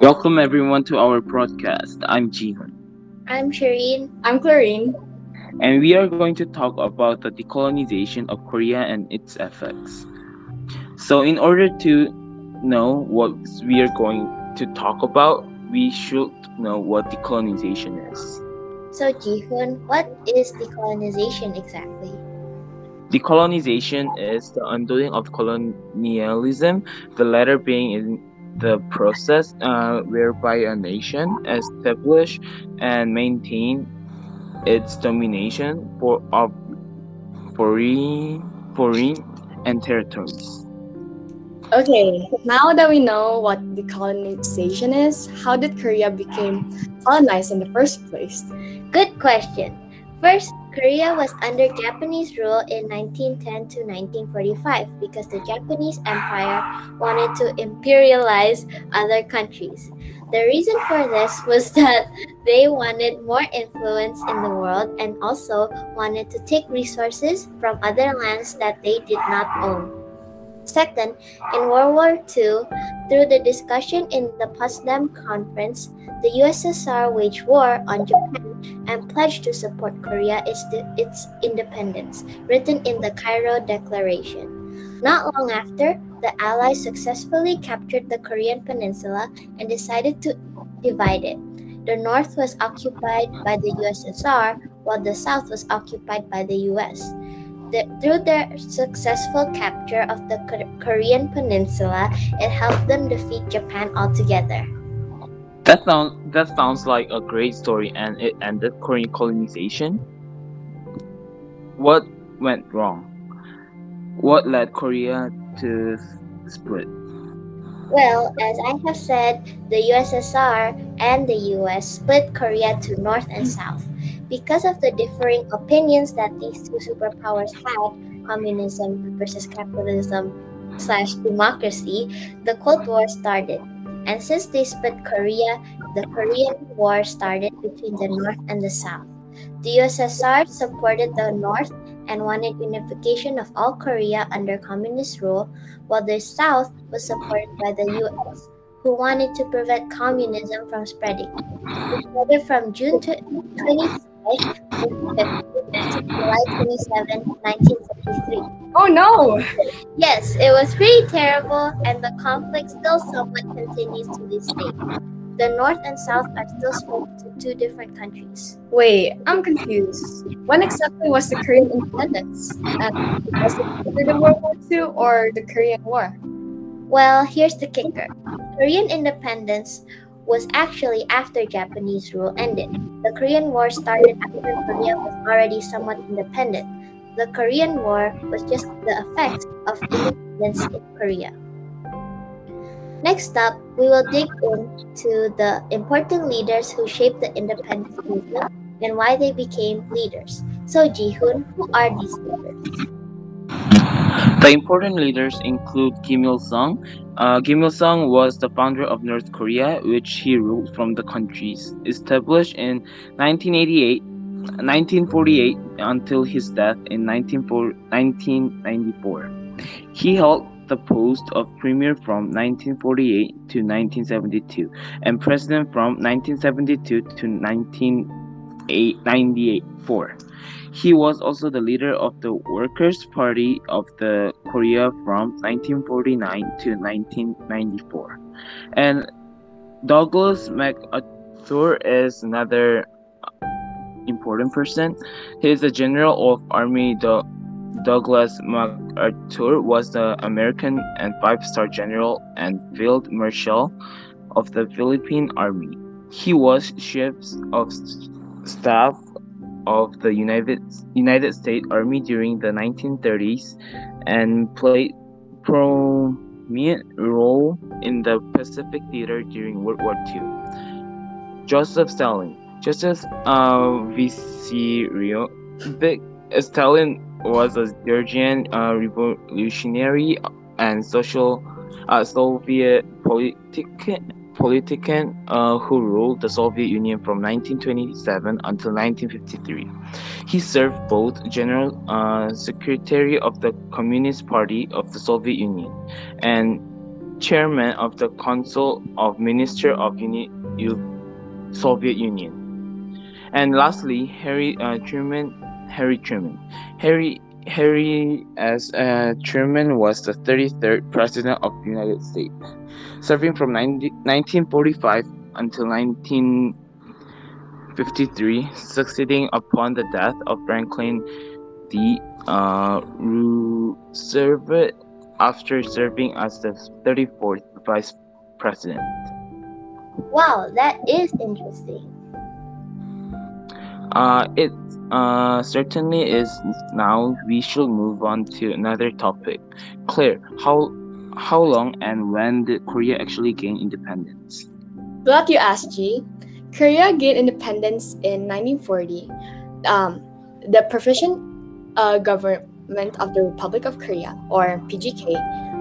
Welcome everyone to our broadcast. I'm Jihoon. I'm Sherin. I'm Clarine. And we are going to talk about the decolonization of Korea and its effects. So, in order to know what we are going to talk about, we should know what decolonization is. So, Jihoon, what is decolonization exactly? Decolonization is the undoing of colonialism, the latter being in the process uh, whereby a nation establish and maintain its domination for of foreign foreign and territories. Okay, now that we know what decolonization is, how did Korea become colonized in the first place? Good question. First, Korea was under Japanese rule in 1910 to 1945 because the Japanese Empire wanted to imperialize other countries. The reason for this was that they wanted more influence in the world and also wanted to take resources from other lands that they did not own. Second, in World War II, through the discussion in the Potsdam Conference, the USSR waged war on Japan and pledged to support Korea its, its independence, written in the Cairo Declaration. Not long after, the Allies successfully captured the Korean peninsula and decided to divide it. The north was occupied by the USSR, while the south was occupied by the US the, through their successful capture of the Korean peninsula, it helped them defeat Japan altogether. That sounds that sounds like a great story, and it ended Korean colonization. What went wrong? What led Korea to split? Well, as I have said, the USSR and the US split Korea to North and South. Because of the differing opinions that these two superpowers had, communism versus capitalism slash democracy, the Cold War started. And since they split Korea, the Korean War started between the North and the South. The USSR supported the North and wanted unification of all Korea under communist rule, while the South was supported by the US, who wanted to prevent communism from spreading. Together from June 20 July 27, 1943. Oh no! Yes, it was pretty terrible, and the conflict still somewhat continues to this day. The North and South are still split into two different countries. Wait, I'm confused. When exactly was the Korean independence? And was it after the World War II or the Korean War? Well, here's the kicker Korean independence was actually after Japanese rule ended. The Korean War started after Korea was already somewhat independent. The Korean War was just the effect of independence in Korea. Next up, we will dig into the important leaders who shaped the independence movement and why they became leaders. So, Jihoon, who are these leaders? The important leaders include Kim Il sung. Uh, Kim Il sung was the founder of North Korea, which he ruled from the countries established in 1988, 1948 until his death in 1994. He held the post of premier from 1948 to 1972 and president from 1972 to 1994. He was also the leader of the Workers' Party of the Korea from 1949 to 1994. And Douglas MacArthur is another uh, important person. He is the general of Army. The Douglas MacArthur was the American and five-star general and field marshal of the Philippine Army. He was chief of staff of the United United States Army during the 1930s and played prominent role in the Pacific Theater during World War II. Joseph Stalin. Joseph uh, Vissarionovich Stalin was a Georgian uh, revolutionary and social uh, Soviet politic, politician uh, who ruled the Soviet Union from 1927 until 1953. He served both General uh, Secretary of the Communist Party of the Soviet Union and Chairman of the Council of Ministers of Uni- U- Soviet Union. And lastly, Harry uh, Truman. Harry Truman. Harry Harry as uh, Truman was the 33rd President of the United States, serving from 90, 1945 until 1953, succeeding upon the death of Franklin D. Uh, Roosevelt after serving as the 34th Vice President. Wow, that is interesting. Uh, it uh, certainly is. Now we should move on to another topic. Claire, how how long and when did Korea actually gain independence? Glad you asked, G. Korea gained independence in 1940. Um, the Provisional uh, Government of the Republic of Korea, or PGK,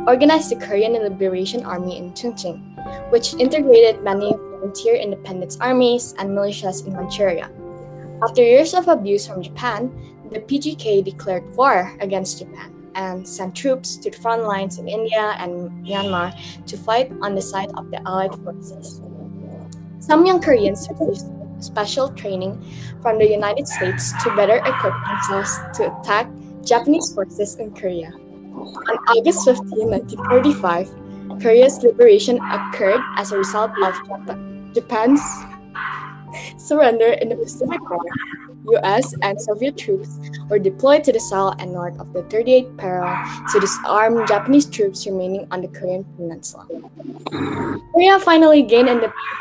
organized the Korean Liberation Army in Chongqing, which integrated many volunteer independence armies and militias in Manchuria. After years of abuse from Japan, the PGK declared war against Japan and sent troops to the front lines in India and Myanmar to fight on the side of the Allied forces. Some young Koreans received special training from the United States to better equip themselves to attack Japanese forces in Korea. On August 15, 1945, Korea's liberation occurred as a result of Japan's surrender in the Pacific War, US and Soviet troops were deployed to the south and north of the 38th parallel to disarm Japanese troops remaining on the Korean peninsula. Korea finally gained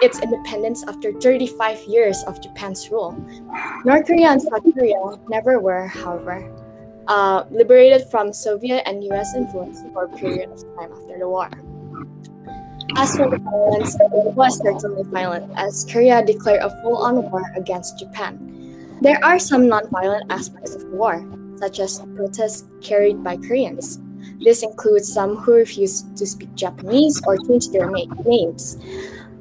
its independence after 35 years of Japan's rule. North Korea and South Korea never were, however, uh, liberated from Soviet and US influence for a period of time after the war. As for the violence, it was certainly violent, as Korea declared a full-on war against Japan. There are some non-violent aspects of the war, such as protests carried by Koreans. This includes some who refused to speak Japanese or change their ma- names.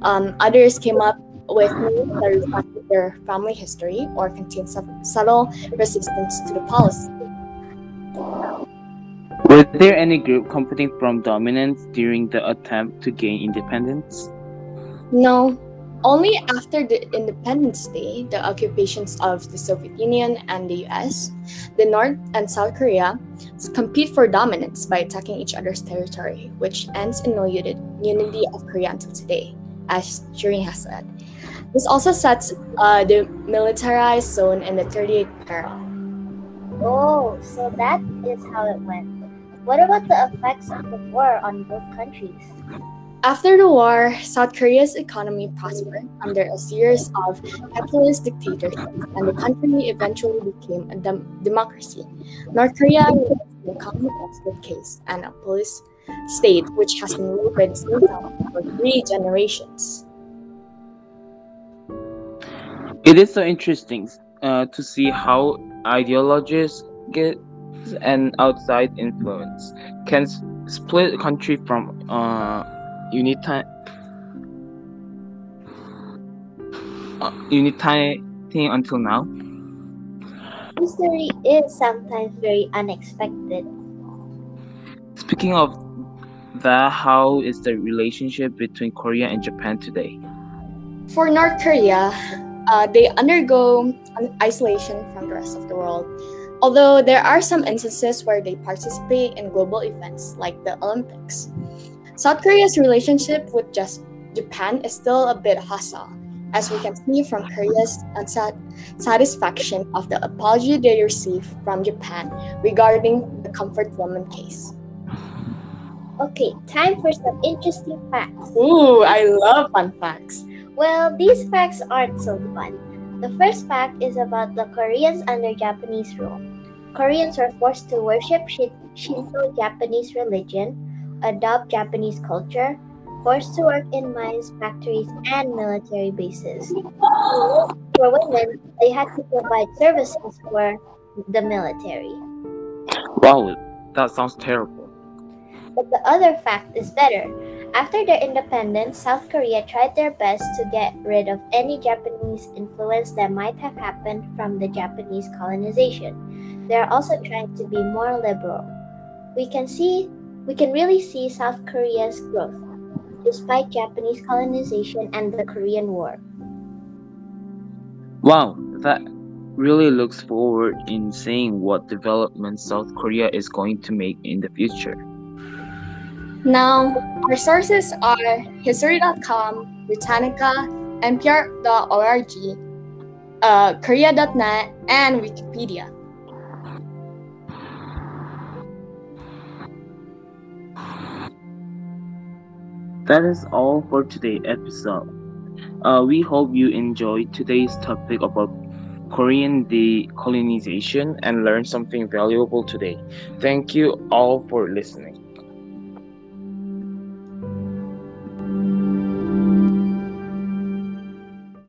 Um, others came up with names that reflected their family history or contained subtle resistance to the policy. Were there any group competing from dominance during the attempt to gain independence? No, only after the Independence Day, the occupations of the Soviet Union and the US, the North and South Korea compete for dominance by attacking each other's territory, which ends in no unity of Korea until today, as Sherin has said. This also sets uh, the militarized zone in the 38th parallel. Oh, so that is how it went. What about the effects of the war on both countries? After the war, South Korea's economy prospered under a series of capitalist dictatorships, and the country eventually became a dem- democracy. North Korea remains an economic basket case and a police state which has been ruled by the same family for three generations. It is so interesting uh, to see how ideologies get and outside influence can split a country from uh, uniti- uh, unitating until now. History is sometimes very unexpected. Speaking of that, how is the relationship between Korea and Japan today? For North Korea, uh, they undergo an isolation from the rest of the world. Although there are some instances where they participate in global events like the Olympics. South Korea's relationship with just Japan is still a bit hostile, as we can see from Korea's unsatisfaction of the apology they received from Japan regarding the Comfort Woman case. Okay, time for some interesting facts. Ooh, I love fun facts. Well, these facts aren't so fun. The first fact is about the Koreans under Japanese rule. Koreans were forced to worship Shinto Japanese religion, adopt Japanese culture, forced to work in mines, factories, and military bases. For women, they had to provide services for the military. Wow, that sounds terrible. But the other fact is better. After their independence, South Korea tried their best to get rid of any Japanese influence that might have happened from the Japanese colonization. They are also trying to be more liberal. We can see we can really see South Korea's growth despite Japanese colonization and the Korean War. Wow, that really looks forward in seeing what developments South Korea is going to make in the future. Now, our sources are History.com, Britannica, NPR.org, uh, Korea.net, and Wikipedia. That is all for today's episode. Uh, we hope you enjoyed today's topic about Korean decolonization and learned something valuable today. Thank you all for listening.